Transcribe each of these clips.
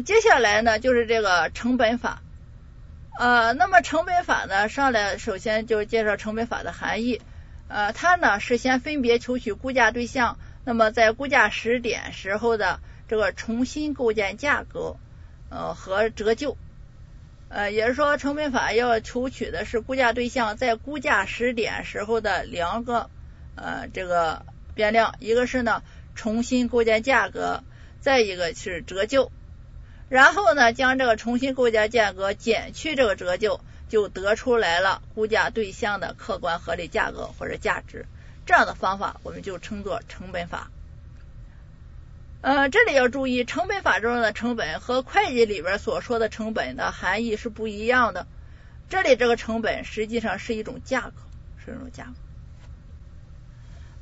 接下来呢就是这个成本法。呃，那么成本法呢，上来首先就介绍成本法的含义。呃，它呢是先分别求取估价对象，那么在估价时点时候的这个重新构建价格呃和折旧。呃，也是说成本法要求取的是估价对象在估价时点时候的两个呃这个变量，一个是呢重新构建价格，再一个是折旧。然后呢，将这个重新构建价格减去这个折旧，就得出来了估价对象的客观合理价格或者价值。这样的方法我们就称作成本法。呃，这里要注意，成本法中的成本和会计里边所说的成本的含义是不一样的。这里这个成本实际上是一种价格，是一种价格。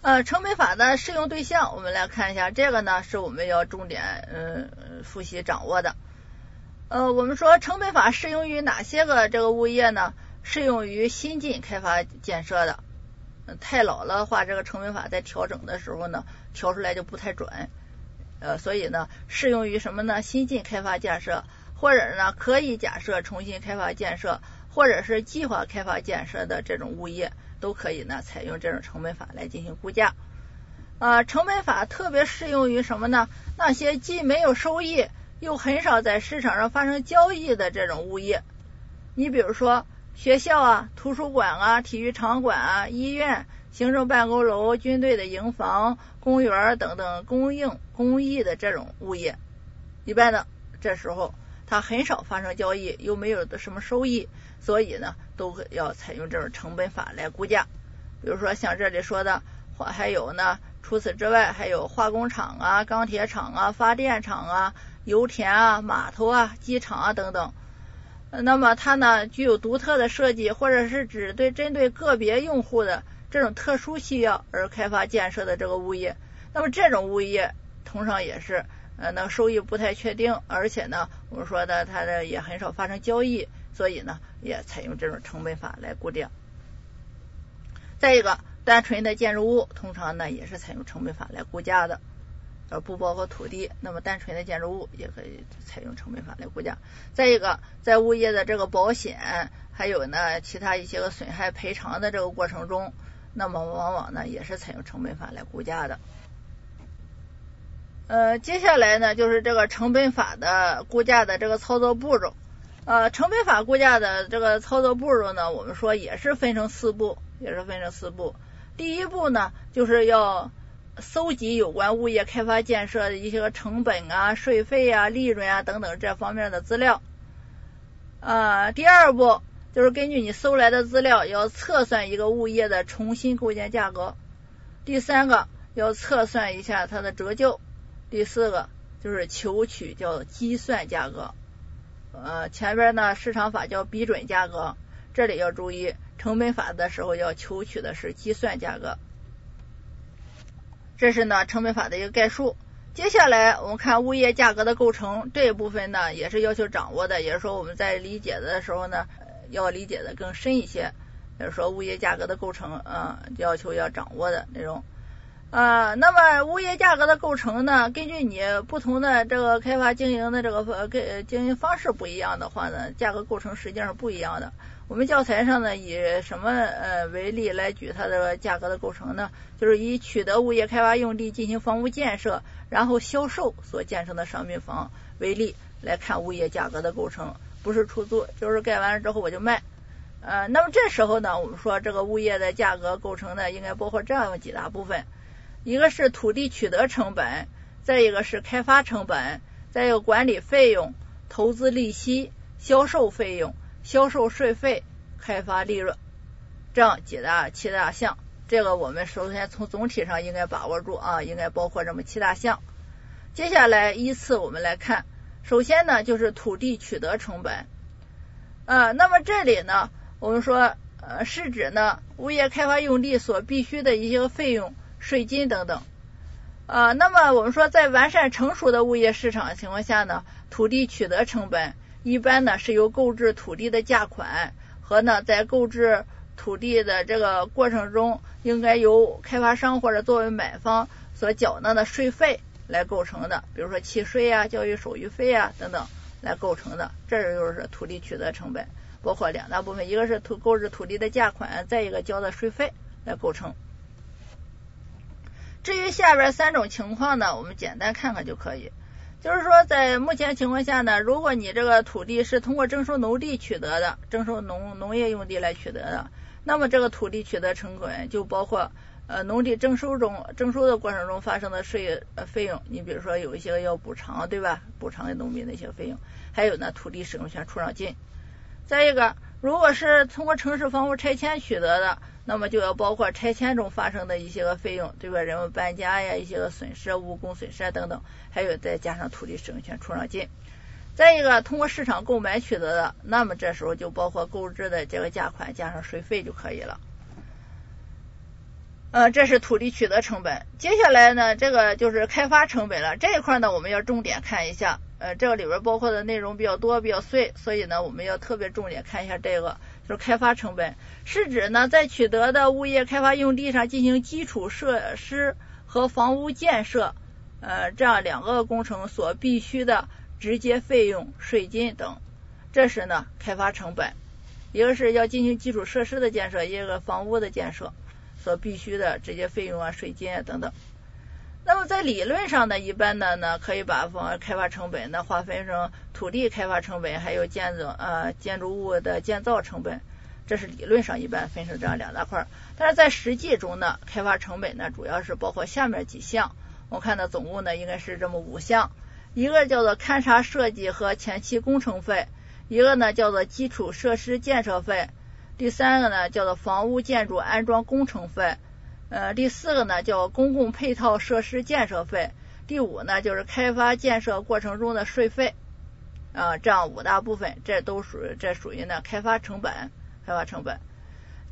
呃，成本法的适用对象，我们来看一下，这个呢是我们要重点嗯复习掌握的。呃，我们说成本法适用于哪些个这个物业呢？适用于新进开发建设的。太老了的话，这个成本法在调整的时候呢，调出来就不太准。呃，所以呢，适用于什么呢？新进开发建设，或者呢可以假设重新开发建设，或者是计划开发建设的这种物业。都可以呢，采用这种成本法来进行估价。啊，成本法特别适用于什么呢？那些既没有收益，又很少在市场上发生交易的这种物业。你比如说学校啊、图书馆啊、体育场馆啊、医院、行政办公楼、军队的营房、公园等等供应公益的这种物业。一般的这时候，它很少发生交易，又没有的什么收益。所以呢，都要采用这种成本法来估价。比如说像这里说的，或还有呢，除此之外，还有化工厂啊、钢铁厂啊、发电厂啊、油田啊、码头啊、机场啊等等。那么它呢，具有独特的设计，或者是只对针对个别用户的这种特殊需要而开发建设的这个物业。那么这种物业通常也是呃，那收益不太确定，而且呢，我们说的它的也很少发生交易。所以呢，也采用这种成本法来估价。再一个，单纯的建筑物通常呢也是采用成本法来估价的，而不包括土地。那么单纯的建筑物也可以采用成本法来估价。再一个，在物业的这个保险，还有呢其他一些个损害赔偿的这个过程中，那么往往呢也是采用成本法来估价的。呃，接下来呢就是这个成本法的估价的这个操作步骤。呃，成本法估价的这个操作步骤呢，我们说也是分成四步，也是分成四步。第一步呢，就是要搜集有关物业开发建设的一些个成本啊、税费啊、利润啊等等这方面的资料。呃，第二步就是根据你搜来的资料，要测算一个物业的重新构建价格。第三个要测算一下它的折旧。第四个就是求取叫计算价格。呃，前边呢市场法叫比准价格，这里要注意成本法的时候要求取的是计算价格。这是呢成本法的一个概述。接下来我们看物业价格的构成这一部分呢，也是要求掌握的，也是说我们在理解的时候呢，要理解的更深一些。就是说物业价格的构成，嗯，要求要掌握的内容。呃，那么物业价格的构成呢？根据你不同的这个开发经营的这个跟经营方式不一样的话呢，价格构成实际上是不一样的。我们教材上呢以什么呃为例来举它的价格的构成呢？就是以取得物业开发用地进行房屋建设，然后销售所建成的商品房为例来看物业价格的构成，不是出租，就是盖完了之后我就卖。呃，那么这时候呢，我们说这个物业的价格构成呢，应该包括这样几大部分。一个是土地取得成本，再一个是开发成本，再有管理费用、投资利息、销售费用、销售税费、开发利润，这样几大七大项。这个我们首先从总体上应该把握住啊，应该包括这么七大项。接下来依次我们来看，首先呢就是土地取得成本，呃，那么这里呢我们说呃是指呢物业开发用地所必须的一些费用。税金等等，呃，那么我们说，在完善成熟的物业市场情况下呢，土地取得成本一般呢是由购置土地的价款和呢在购置土地的这个过程中，应该由开发商或者作为买方所缴纳的税费来构成的，比如说契税啊、教育手续费啊等等来构成的，这就是土地取得成本，包括两大部分，一个是土购置土地的价款，再一个交的税费来构成。至于下边三种情况呢，我们简单看看就可以。就是说，在目前情况下呢，如果你这个土地是通过征收农地取得的，征收农农业用地来取得的，那么这个土地取得成本就包括呃农地征收中征收的过程中发生的税呃费用，你比如说有一些要补偿，对吧？补偿给农民的一些费用，还有呢土地使用权出让金。再一个，如果是通过城市房屋拆迁取得的。那么就要包括拆迁中发生的一些个费用，对吧？人们搬家呀，一些个损失、物工损失等等，还有再加上土地使用权出让金。再一个，通过市场购买取得的，那么这时候就包括购置的这个价款加上税费就可以了。呃，这是土地取得成本。接下来呢，这个就是开发成本了。这一块呢，我们要重点看一下。呃，这个里边包括的内容比较多，比较碎，所以呢，我们要特别重点看一下这个。就是开发成本，是指呢在取得的物业开发用地上进行基础设施和房屋建设，呃这样两个工程所必须的直接费用、税金等，这是呢开发成本。一个是要进行基础设施的建设，一个房屋的建设所必须的直接费用啊、税金啊等等。那么在理论上呢，一般的呢可以把房开发成本呢划分成土地开发成本，还有建筑呃建筑物的建造成本，这是理论上一般分成这样两大块。但是在实际中呢，开发成本呢主要是包括下面几项，我看呢总共呢应该是这么五项，一个叫做勘察设计和前期工程费，一个呢叫做基础设施建设费，第三个呢叫做房屋建筑安装工程费。呃，第四个呢叫公共配套设施建设费，第五呢就是开发建设过程中的税费，啊，这样五大部分，这都属于这属于呢开发成本，开发成本。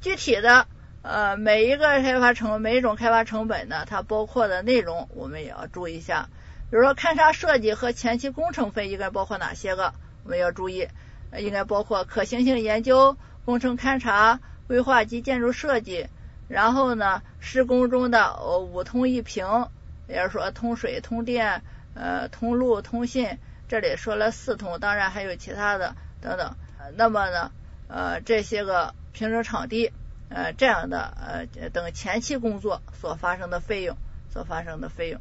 具体的呃每一个开发成每一种开发成本呢，它包括的内容我们也要注意一下。比如说勘察设计和前期工程费应该包括哪些个？我们要注意，应该包括可行性研究、工程勘察、规划及建筑设计。然后呢，施工中的五通一平，也就是说通水、通电、呃通路、通信，这里说了四通，当然还有其他的等等。那么呢，呃这些个平整场地，呃这样的呃等前期工作所发生的费用，所发生的费用。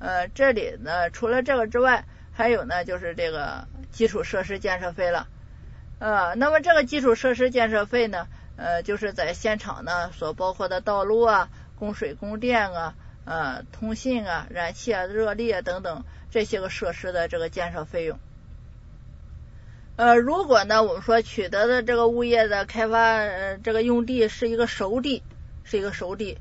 呃这里呢，除了这个之外，还有呢就是这个基础设施建设费了。呃，那么这个基础设施建设费呢？呃，就是在现场呢，所包括的道路啊、供水供电啊、呃、通信啊、燃气啊、热力啊等等这些个设施的这个建设费用。呃，如果呢，我们说取得的这个物业的开发呃这个用地是一个熟地，是一个熟地，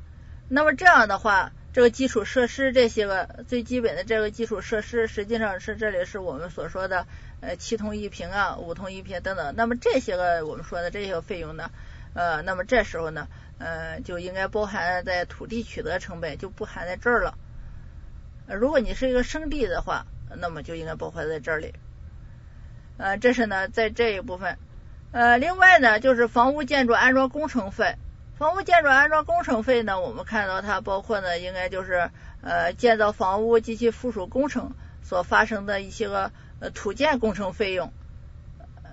那么这样的话，这个基础设施这些个最基本的这个基础设施，实际上是这里是我们所说的呃七通一平啊、五通一平等等，那么这些个我们说的这些费用呢？呃，那么这时候呢，呃，就应该包含在土地取得成本，就不含在这儿了。如果你是一个生地的话，那么就应该包含在这里。呃，这是呢，在这一部分。呃，另外呢，就是房屋建筑安装工程费。房屋建筑安装工程费呢，我们看到它包括呢，应该就是呃，建造房屋及其附属工程所发生的一些个呃土建工程费用。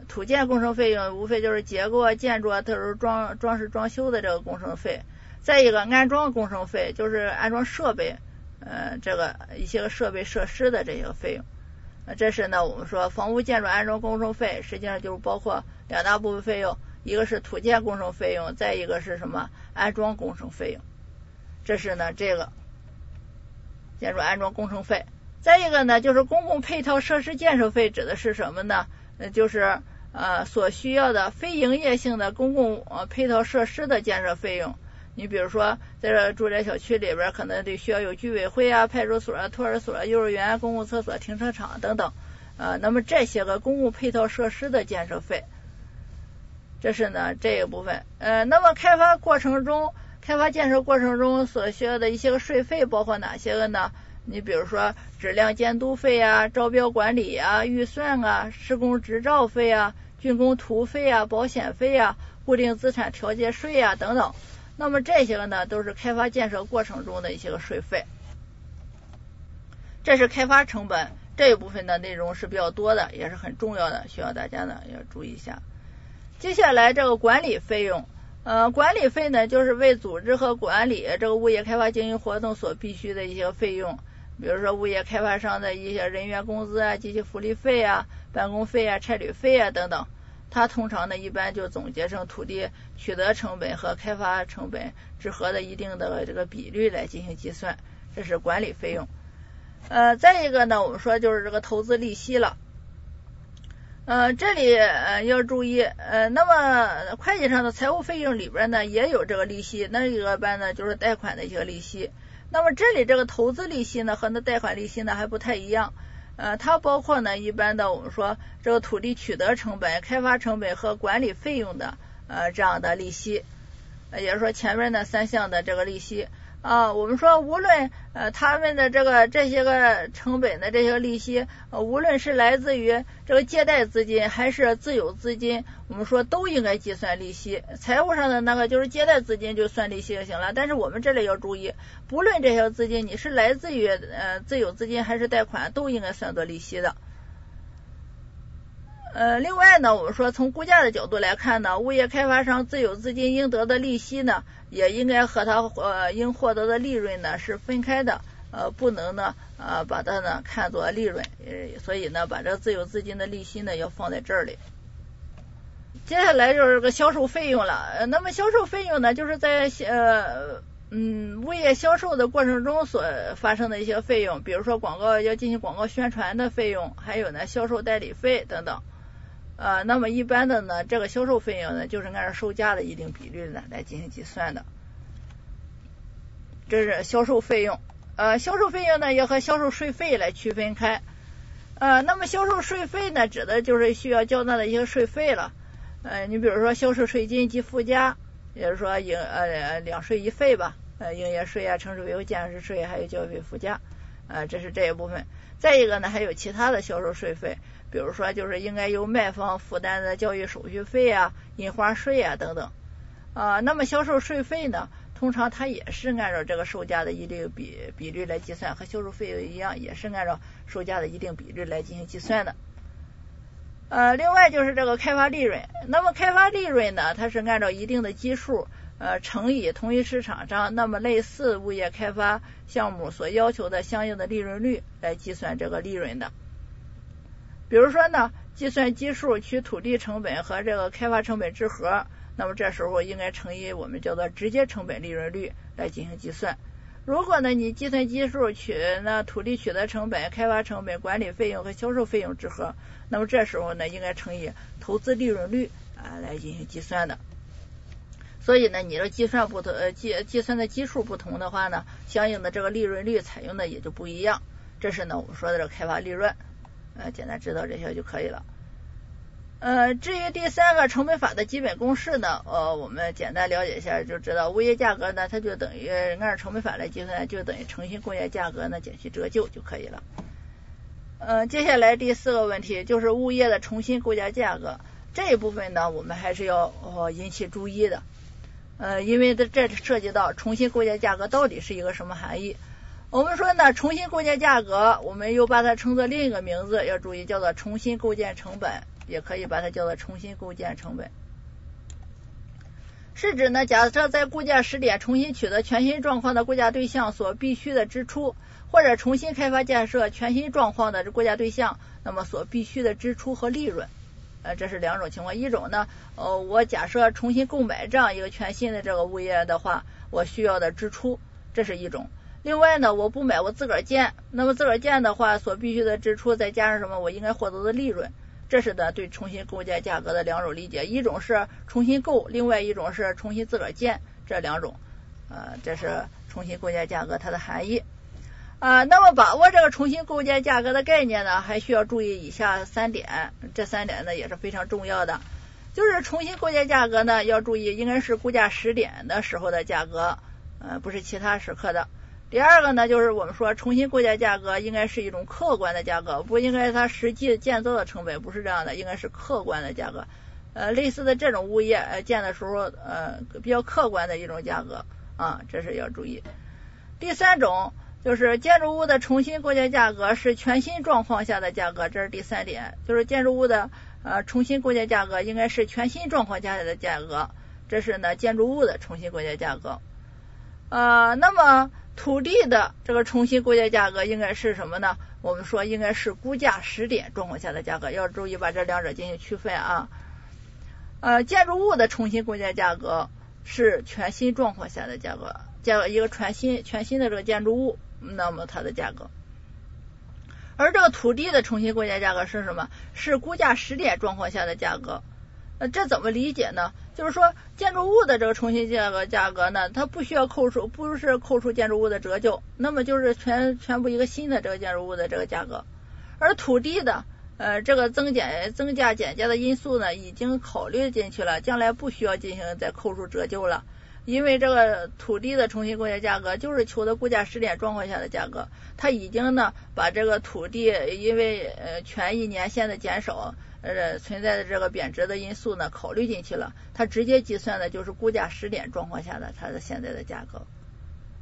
土建工程费用无非就是结构啊、建筑啊，特殊装装饰装修的这个工程费。再一个安装工程费，就是安装设备，呃，这个一些个设备设施的这些费用。这是呢，我们说房屋建筑安装工程费，实际上就是包括两大部分费用，一个是土建工程费用，再一个是什么安装工程费用。这是呢这个建筑安装工程费。再一个呢，就是公共配套设施建设费，指的是什么呢？呃，就是。呃，所需要的非营业性的公共呃配套设施的建设费用，你比如说，在这住宅小区里边，可能得需要有居委会啊、派出所啊、托儿所、幼儿园、公共厕所、停车场等等，呃，那么这些个公共配套设施的建设费，这是呢这一部分。呃，那么开发过程中，开发建设过程中所需要的一些个税费包括哪些个呢？你比如说质量监督费啊、招标管理啊、预算啊、施工执照费啊。竣工图费啊、保险费啊、固定资产调节税啊等等，那么这些个呢都是开发建设过程中的一些个税费。这是开发成本这一部分的内容是比较多的，也是很重要的，需要大家呢要注意一下。接下来这个管理费用，呃，管理费呢就是为组织和管理这个物业开发经营活动所必须的一些费用，比如说物业开发商的一些人员工资啊、及其福利费啊、办公费啊、差旅费啊等等。它通常呢一般就总结成土地取得成本和开发成本之和的一定的这个比率来进行计算，这是管理费用。呃，再一个呢，我们说就是这个投资利息了。呃，这里呃要注意，呃，那么会计上的财务费用里边呢也有这个利息，那一个般呢就是贷款的一些利息。那么这里这个投资利息呢和那贷款利息呢还不太一样，呃，它包括呢一般的我们说这个土地取得成本、开发成本和管理费用的呃这样的利息，也就是说前面那三项的这个利息。啊，我们说无论呃他们的这个这些个成本的这些利息，无论是来自于这个借贷资金还是自有资金，我们说都应该计算利息。财务上的那个就是借贷资金就算利息就行了，但是我们这里要注意，不论这些资金你是来自于呃自有资金还是贷款，都应该算作利息的。呃，另外呢，我们说从估价的角度来看呢，物业开发商自有资金应得的利息呢，也应该和他呃应获得的利润呢是分开的，呃，不能呢呃把它呢看作利润，呃，所以呢把这自有资金的利息呢要放在这里。接下来就是个销售费用了，呃那么销售费用呢，就是在呃嗯物业销售的过程中所发生的一些费用，比如说广告要进行广告宣传的费用，还有呢销售代理费等等。呃，那么一般的呢，这个销售费用呢，就是按照售价的一定比率呢来进行计算的，这是销售费用。呃，销售费用呢要和销售税费来区分开。呃，那么销售税费呢，指的就是需要交纳的一些税费了。呃，你比如说销售税金及附加，也就是说营呃两税一费吧，呃营业税啊、城市维护建设税还有交费附加，呃这是这一部分。再一个呢，还有其他的销售税费。比如说，就是应该由卖方负担的交易手续费啊、印花税啊等等啊。那么销售税费呢，通常它也是按照这个售价的一定比比率来计算，和销售费用一样，也是按照售价的一定比率来进行计算的。呃，另外就是这个开发利润，那么开发利润呢，它是按照一定的基数呃乘以同一市场上那么类似物业开发项目所要求的相应的利润率来计算这个利润的。比如说呢，计算基数取土地成本和这个开发成本之和，那么这时候应该乘以我们叫做直接成本利润率来进行计算。如果呢你计算基数取那土地取得成本、开发成本、管理费用和销售费用之和，那么这时候呢应该乘以投资利润率啊来进行计算的。所以呢，你的计算不同，呃计计算的基数不同的话呢，相应的这个利润率采用的也就不一样。这是呢我们说的这个开发利润。呃，简单知道这些就可以了。呃，至于第三个成本法的基本公式呢，呃，我们简单了解一下就知道，物业价格呢，它就等于按照成本法来计算，就等于诚信购业价格呢减去折旧就可以了。呃，接下来第四个问题就是物业的重新购价价格这一部分呢，我们还是要引起注意的。呃，因为这这涉及到重新购价价格到底是一个什么含义。我们说呢，重新构建价格，我们又把它称作另一个名字，要注意叫做重新构建成本，也可以把它叫做重新构建成本。是指呢，假设在估价时点重新取得全新状况的估价对象所必须的支出，或者重新开发建设全新状况的估价对象，那么所必须的支出和利润，呃，这是两种情况。一种呢，呃，我假设重新购买这样一个全新的这个物业的话，我需要的支出，这是一种。另外呢，我不买，我自个儿建，那么自个儿建的话，所必须的支出再加上什么，我应该获得的利润，这是呢对重新构建价格的两种理解，一种是重新购，另外一种是重新自个儿建，这两种，呃，这是重新构建价格它的含义啊。那么把握这个重新构建价格的概念呢，还需要注意以下三点，这三点呢也是非常重要的，就是重新构建价格呢要注意，应该是估价时点的时候的价格，呃，不是其他时刻的。第二个呢，就是我们说重新构建价格应该是一种客观的价格，不应该它实际建造的成本，不是这样的，应该是客观的价格。呃，类似的这种物业呃建的时候呃比较客观的一种价格啊，这是要注意。第三种就是建筑物的重新构建价格是全新状况下的价格，这是第三点，就是建筑物的呃重新构建价格应该是全新状况下的价格，这是呢建筑物的重新构建价格。呃，那么土地的这个重新估价价格应该是什么呢？我们说应该是估价时点状况下的价格，要注意把这两者进行区分啊。呃，建筑物的重新估价价格是全新状况下的价格，价一个全新全新的这个建筑物。那么它的价格，而这个土地的重新估价价格是什么？是估价时点状况下的价格。那这怎么理解呢？就是说建筑物的这个重新价格价格呢，它不需要扣除，不是扣除建筑物的折旧，那么就是全全部一个新的这个建筑物的这个价格。而土地的呃这个增减增加减价的因素呢，已经考虑进去了，将来不需要进行再扣除折旧了。因为这个土地的重新估价价格就是求的估价时点状况下的价格，它已经呢把这个土地因为呃权益年限的减少呃存在的这个贬值的因素呢考虑进去了，它直接计算的就是估价时点状况下的它的现在的价格。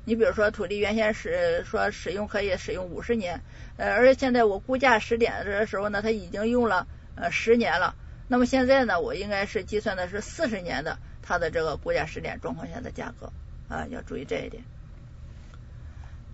你比如说土地原先是说使用可以使用五十年，呃而现在我估价时点的时候呢，它已经用了呃十年了，那么现在呢我应该是计算的是四十年的。它的这个估价时点状况下的价格啊，要注意这一点。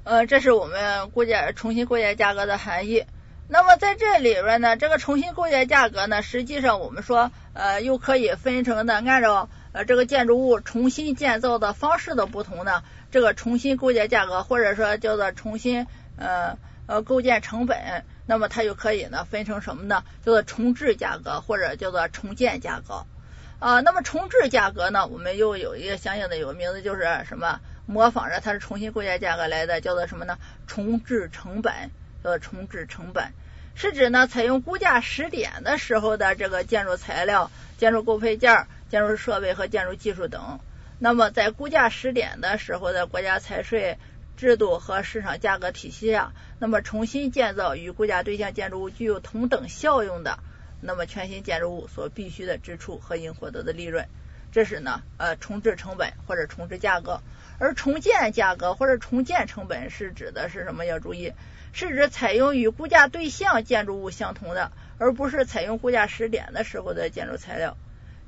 呃，这是我们估价重新估价价格的含义。那么在这里边呢，这个重新构建价格呢，实际上我们说呃，又可以分成呢，按照呃这个建筑物重新建造的方式的不同呢，这个重新构建价格或者说叫做重新呃呃构建成本，那么它就可以呢分成什么呢？叫做重置价格或者叫做重建价格。啊，那么重置价格呢？我们又有一个相应的有个名字，就是什么？模仿着它是重新构建价格来的，叫做什么呢？重置成本，呃重置成本，是指呢采用估价时点的时候的这个建筑材料、建筑构配件、建筑设备和建筑技术等。那么在估价时点的时候的国家财税制度和市场价格体系下，那么重新建造与估价对象建筑物具有同等效用的。那么全新建筑物所必须的支出和应获得的利润，这是呢呃重置成本或者重置价格，而重建价格或者重建成本是指的是什么？要注意，是指采用与估价对象建筑物相同的，而不是采用估价时点的时候的建筑材料。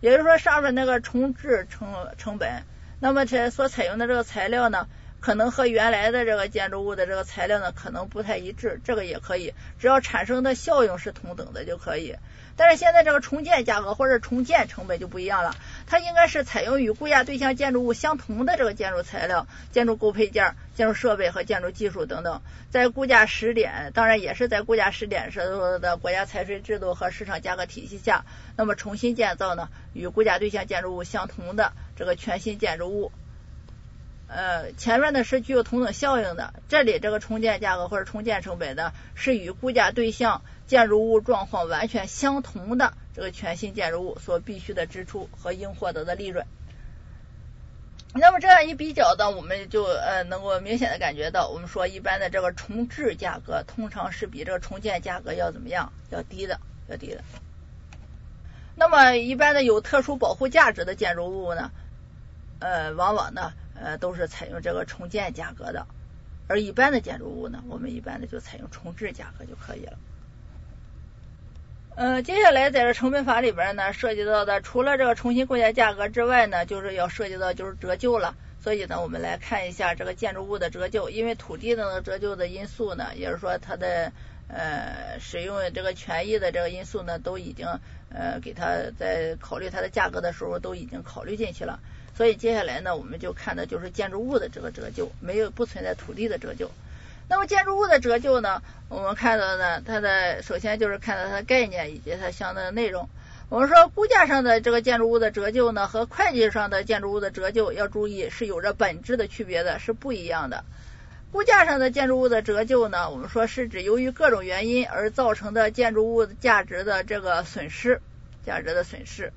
也就是说，上面那个重置成成本，那么这所采用的这个材料呢？可能和原来的这个建筑物的这个材料呢，可能不太一致，这个也可以，只要产生的效用是同等的就可以。但是现在这个重建价格或者重建成本就不一样了，它应该是采用与估价对象建筑物相同的这个建筑材料、建筑构配件、建筑设备和建筑技术等等，在估价时点，当然也是在估价时点时候的国家财税制度和市场价格体系下，那么重新建造呢，与估价对象建筑物相同的这个全新建筑物。呃，前面呢是具有同等效应的，这里这个重建价格或者重建成本呢，是与估价对象建筑物状况完全相同的这个全新建筑物所必须的支出和应获得的利润。那么这样一比较呢，我们就呃能够明显的感觉到，我们说一般的这个重置价格通常是比这个重建价格要怎么样？要低的，要低的。那么一般的有特殊保护价值的建筑物呢，呃，往往呢。呃，都是采用这个重建价格的，而一般的建筑物呢，我们一般的就采用重置价格就可以了。呃，接下来在这成本法里边呢，涉及到的除了这个重新构建价格之外呢，就是要涉及到就是折旧了。所以呢，我们来看一下这个建筑物的折旧，因为土地的折旧的因素呢，也是说它的呃使用这个权益的这个因素呢，都已经呃给它在考虑它的价格的时候都已经考虑进去了。所以接下来呢，我们就看的就是建筑物的这个折旧，没有不存在土地的折旧。那么建筑物的折旧呢，我们看到呢，它的首先就是看到它的概念以及它相应的内容。我们说估价上的这个建筑物的折旧呢，和会计上的建筑物的折旧要注意是有着本质的区别的，是不一样的。估价上的建筑物的折旧呢，我们说是指由于各种原因而造成的建筑物价值的这个损失，价值的损失。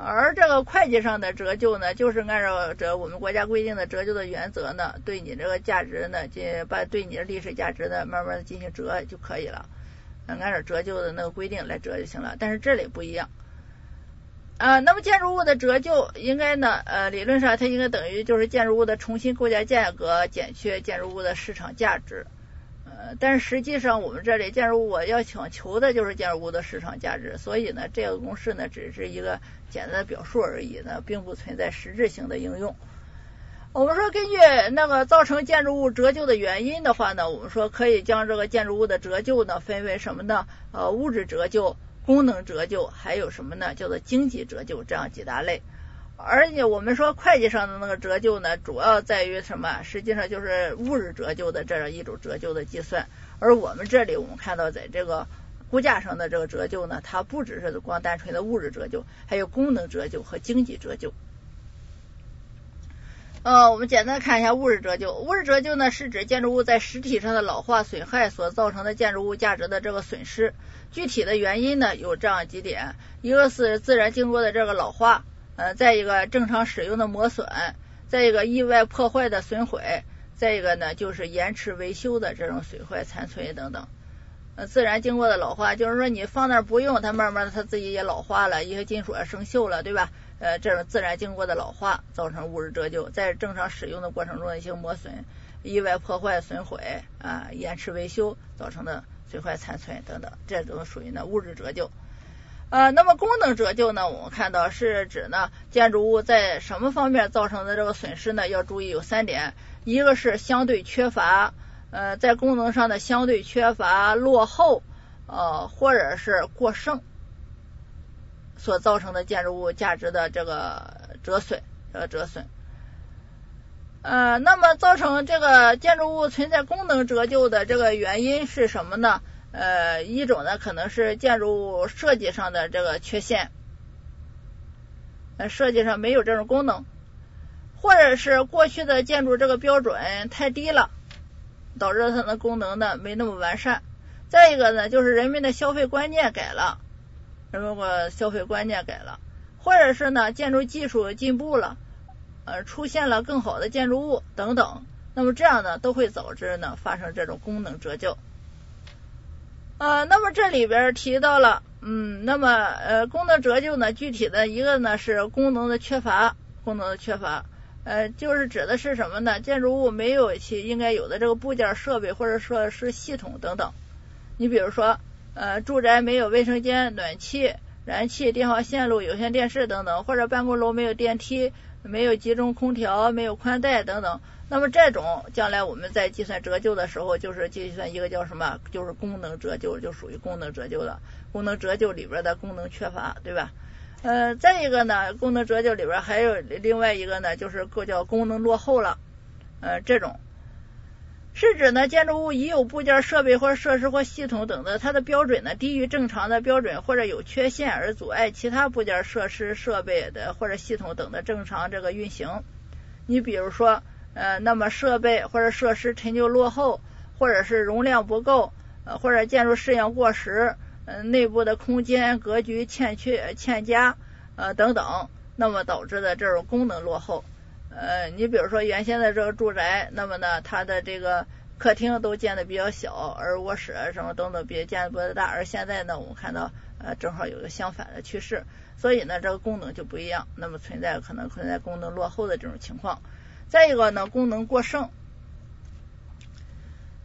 而这个会计上的折旧呢，就是按照这我们国家规定的折旧的原则呢，对你这个价值呢，进把对你的历史价值呢，慢慢的进行折就可以了，按照折旧的那个规定来折就行了。但是这里不一样，啊，那么建筑物的折旧应该呢，呃，理论上它应该等于就是建筑物的重新构架价格减去建筑物的市场价值。呃，但是实际上我们这里建筑物我要想求的就是建筑物的市场价值，所以呢，这个公式呢只是一个简单的表述而已呢，并不存在实质性的应用。我们说根据那个造成建筑物折旧的原因的话呢，我们说可以将这个建筑物的折旧呢分为什么呢？呃，物质折旧。功能折旧还有什么呢？叫做经济折旧这样几大类。而且我们说会计上的那个折旧呢，主要在于什么？实际上就是物质折旧的这样一种折旧的计算。而我们这里我们看到，在这个估价上的这个折旧呢，它不只是光单纯的物质折旧，还有功能折旧和经济折旧。呃，我们简单看一下物质折旧。物质折旧呢，是指建筑物在实体上的老化损害所造成的建筑物价值的这个损失。具体的原因呢，有这样几点：一个是自然经过的这个老化，呃，再一个正常使用的磨损，再一个意外破坏的损毁，再一个呢就是延迟维修的这种损坏残存等等。呃，自然经过的老化，就是说你放那儿不用，它慢慢的它自己也老化了，一些金属啊生锈了，对吧？呃，这种自然经过的老化造成物质折旧，在正常使用的过程中的一些磨损、意外破坏、损毁啊、延迟维修造成的损坏残存等等，这种属于呢物质折旧。呃，那么功能折旧呢，我们看到是指呢建筑物在什么方面造成的这个损失呢？要注意有三点，一个是相对缺乏，呃，在功能上的相对缺乏、落后，呃，或者是过剩。所造成的建筑物价值的这个折损，呃折损，呃，那么造成这个建筑物存在功能折旧的这个原因是什么呢？呃，一种呢可能是建筑物设计上的这个缺陷，呃，设计上没有这种功能，或者是过去的建筑这个标准太低了，导致它的功能呢没那么完善。再一个呢，就是人们的消费观念改了。如果消费观念改了，或者是呢建筑技术进步了，呃出现了更好的建筑物等等，那么这样呢都会导致呢发生这种功能折旧。呃，那么这里边提到了，嗯，那么呃功能折旧呢具体的一个呢是功能的缺乏，功能的缺乏，呃就是指的是什么呢？建筑物没有其应该有的这个部件、设备或者说是系统等等。你比如说。呃，住宅没有卫生间、暖气、燃气、电话线路、有线电视等等，或者办公楼没有电梯、没有集中空调、没有宽带等等。那么这种将来我们在计算折旧的时候，就是计算一个叫什么？就是功能折旧，就属于功能折旧了。功能折旧里边的功能缺乏，对吧？呃，再一个呢，功能折旧里边还有另外一个呢，就是个叫功能落后了。呃，这种。是指呢，建筑物已有部件、设备或设施或系统等的，它的标准呢低于正常的标准或者有缺陷，而阻碍其他部件、设施、设备的或者系统等的正常这个运行。你比如说，呃，那么设备或者设施陈旧落后，或者是容量不够，呃，或者建筑式样过时，嗯，内部的空间格局欠缺、欠佳，呃，等等，那么导致的这种功能落后。呃，你比如说原先的这个住宅，那么呢，它的这个客厅都建的比较小，而卧室什么等等别建的不大，而现在呢，我们看到呃正好有个相反的趋势，所以呢，这个功能就不一样，那么存在可能存在功能落后的这种情况。再一个呢，功能过剩，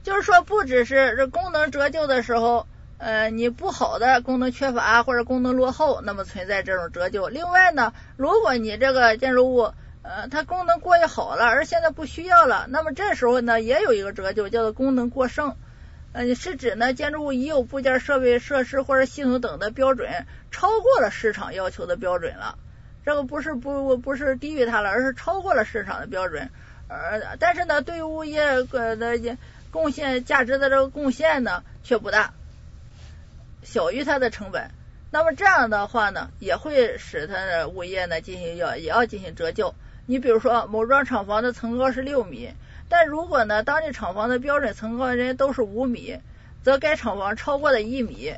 就是说不只是这功能折旧的时候，呃，你不好的功能缺乏或者功能落后，那么存在这种折旧。另外呢，如果你这个建筑物呃，它功能过于好了，而现在不需要了，那么这时候呢，也有一个折旧，叫做功能过剩。呃，是指呢，建筑物已有部件、设备、设施或者系统等的标准超过了市场要求的标准了。这个不是不不是低于它了，而是超过了市场的标准。呃，但是呢，对物业的贡献价值的这个贡献呢，却不大，小于它的成本。那么这样的话呢，也会使它的物业呢进行要也要进行折旧。你比如说，某幢厂房的层高是六米，但如果呢，当地厂房的标准层高人都是五米，则该厂房超过了一米，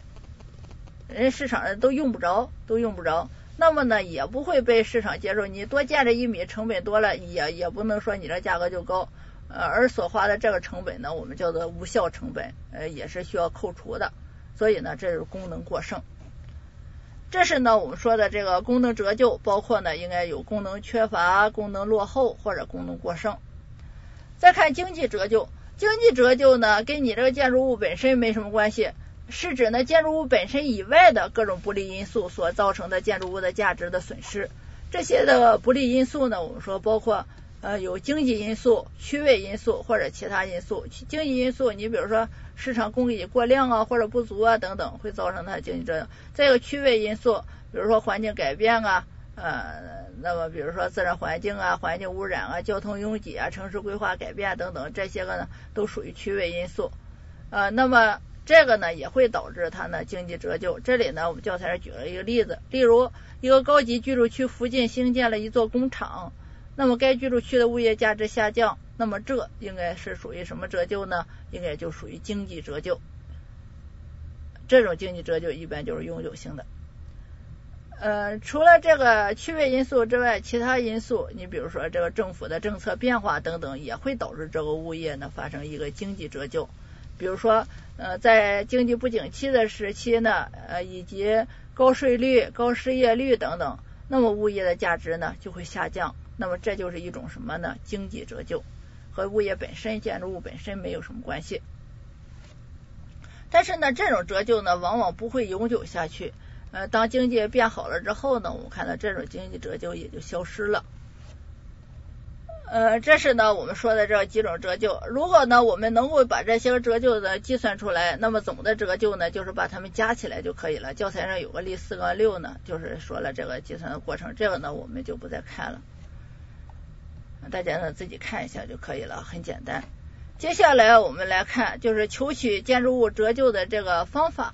人市场上都用不着，都用不着，那么呢，也不会被市场接受。你多建这一米，成本多了，也也不能说你这价格就高，呃，而所花的这个成本呢，我们叫做无效成本，呃，也是需要扣除的。所以呢，这是功能过剩。这是呢我们说的这个功能折旧，包括呢应该有功能缺乏、功能落后或者功能过剩。再看经济折旧，经济折旧呢跟你这个建筑物本身没什么关系，是指呢建筑物本身以外的各种不利因素所造成的建筑物的价值的损失。这些的不利因素呢，我们说包括呃有经济因素、区位因素或者其他因素。经济因素，你比如说市场供给过量啊或者不足啊等等，会造成它经济作用。再有区位因素，比如说环境改变啊，呃，那么比如说自然环境啊、环境污染啊、交通拥挤啊、城市规划改变等等，这些个呢都属于区位因素。呃，那么这个呢也会导致它呢经济折旧。这里呢我们教材上举了一个例子，例如一个高级居住区附近兴建了一座工厂，那么该居住区的物业价值下降，那么这应该是属于什么折旧呢？应该就属于经济折旧。这种经济折旧一般就是永久性的。呃，除了这个区位因素之外，其他因素，你比如说这个政府的政策变化等等，也会导致这个物业呢发生一个经济折旧。比如说，呃，在经济不景气的时期呢，呃，以及高税率、高失业率等等，那么物业的价值呢就会下降。那么这就是一种什么呢？经济折旧，和物业本身、建筑物本身没有什么关系。但是呢，这种折旧呢，往往不会永久下去。呃，当经济变好了之后呢，我们看到这种经济折旧也就消失了。呃，这是呢我们说的这几种折旧。如果呢我们能够把这些折旧的计算出来，那么总的折旧呢就是把它们加起来就可以了。教材上有个例四杠六呢，就是说了这个计算的过程。这个呢我们就不再看了，大家呢自己看一下就可以了，很简单。接下来我们来看就是求取建筑物折旧的这个方法。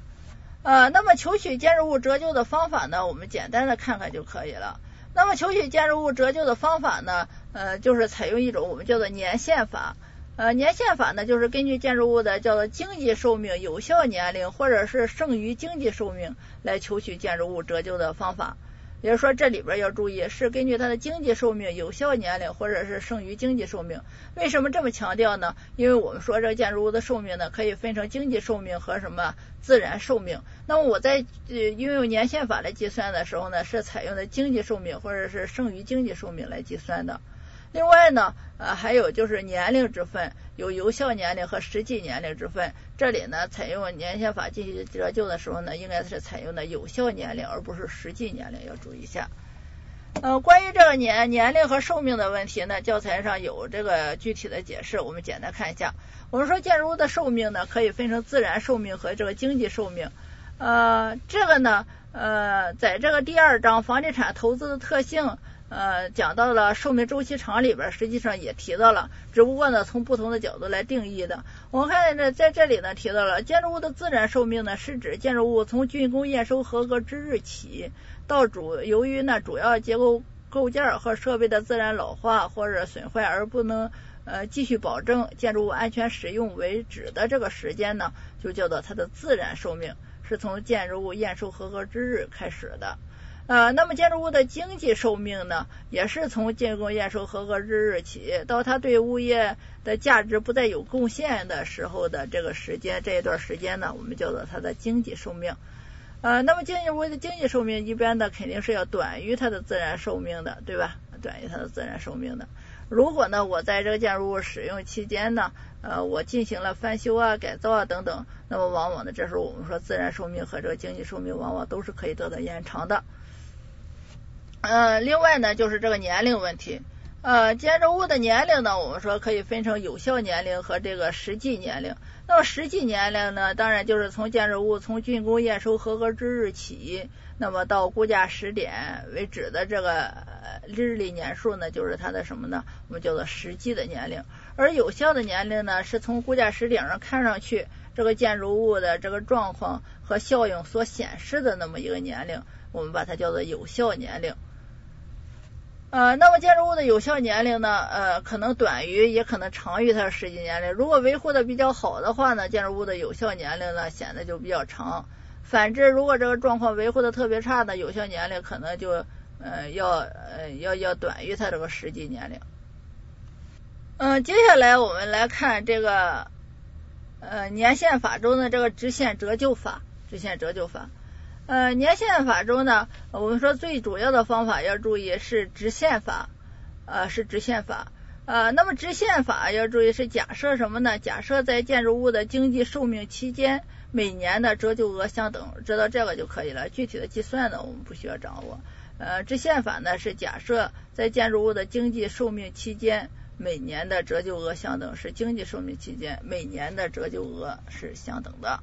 呃，那么求取建筑物折旧的方法呢，我们简单的看看就可以了。那么求取建筑物折旧的方法呢，呃，就是采用一种我们叫做年限法。呃，年限法呢，就是根据建筑物的叫做经济寿命、有效年龄或者是剩余经济寿命来求取建筑物折旧的方法。也就是说，这里边要注意，是根据它的经济寿命、有效年龄或者是剩余经济寿命。为什么这么强调呢？因为我们说这个建筑物的寿命呢，可以分成经济寿命和什么自然寿命。那么我在呃运用年限法来计算的时候呢，是采用的经济寿命或者是剩余经济寿命来计算的。另外呢，呃，还有就是年龄之分，有有效年龄和实际年龄之分。这里呢，采用年限法进行折旧的时候呢，应该是采用的有效年龄，而不是实际年龄，要注意一下。呃，关于这个年年龄和寿命的问题呢，教材上有这个具体的解释，我们简单看一下。我们说建筑物的寿命呢，可以分成自然寿命和这个经济寿命。呃，这个呢，呃，在这个第二章房地产投资的特性。呃，讲到了寿命周期长里边，实际上也提到了，只不过呢，从不同的角度来定义的。我们看这在这里呢，提到了建筑物的自然寿命呢，是指建筑物从竣工验收合格之日起，到主由于呢主要结构构件和设备的自然老化或者损坏而不能呃继续保证建筑物安全使用为止的这个时间呢，就叫做它的自然寿命，是从建筑物验收合格之日开始的。呃，那么建筑物的经济寿命呢，也是从竣工验收合格之日起，到它对物业的价值不再有贡献的时候的这个时间，这一段时间呢，我们叫做它的经济寿命。呃，那么建筑物的经济寿命一般呢，肯定是要短于它的自然寿命的，对吧？短于它的自然寿命的。如果呢，我在这个建筑物使用期间呢，呃，我进行了翻修啊、改造啊等等，那么往往呢，这时候我们说自然寿命和这个经济寿命往往都是可以得到延长的。呃，另外呢，就是这个年龄问题。呃，建筑物的年龄呢，我们说可以分成有效年龄和这个实际年龄。那么实际年龄呢，当然就是从建筑物从竣工验收合格之日起，那么到估价时点为止的这个日历年数呢，就是它的什么呢？我们叫做实际的年龄。而有效的年龄呢，是从估价时点上看上去这个建筑物的这个状况和效应所显示的那么一个年龄，我们把它叫做有效年龄。呃，那么建筑物的有效年龄呢，呃，可能短于，也可能长于它实际年龄。如果维护的比较好的话呢，建筑物的有效年龄呢显得就比较长。反之，如果这个状况维护的特别差呢，有效年龄可能就呃要呃要要短于它这个实际年龄。嗯，接下来我们来看这个呃年限法中的这个直线折旧法，直线折旧法。呃，年限法中呢，我们说最主要的方法要注意是直线法，呃，是直线法。呃，那么直线法要注意是假设什么呢？假设在建筑物的经济寿命期间，每年的折旧额相等，知道这个就可以了。具体的计算呢，我们不需要掌握。呃，直线法呢是假设在建筑物的经济寿命期间，每年的折旧额相等，是经济寿命期间每年的折旧额是相等的，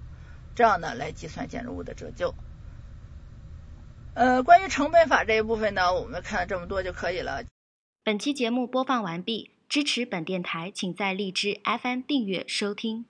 这样呢来计算建筑物的折旧。呃，关于成本法这一部分呢，我们看这么多就可以了。本期节目播放完毕，支持本电台，请在荔枝 FM 订阅收听。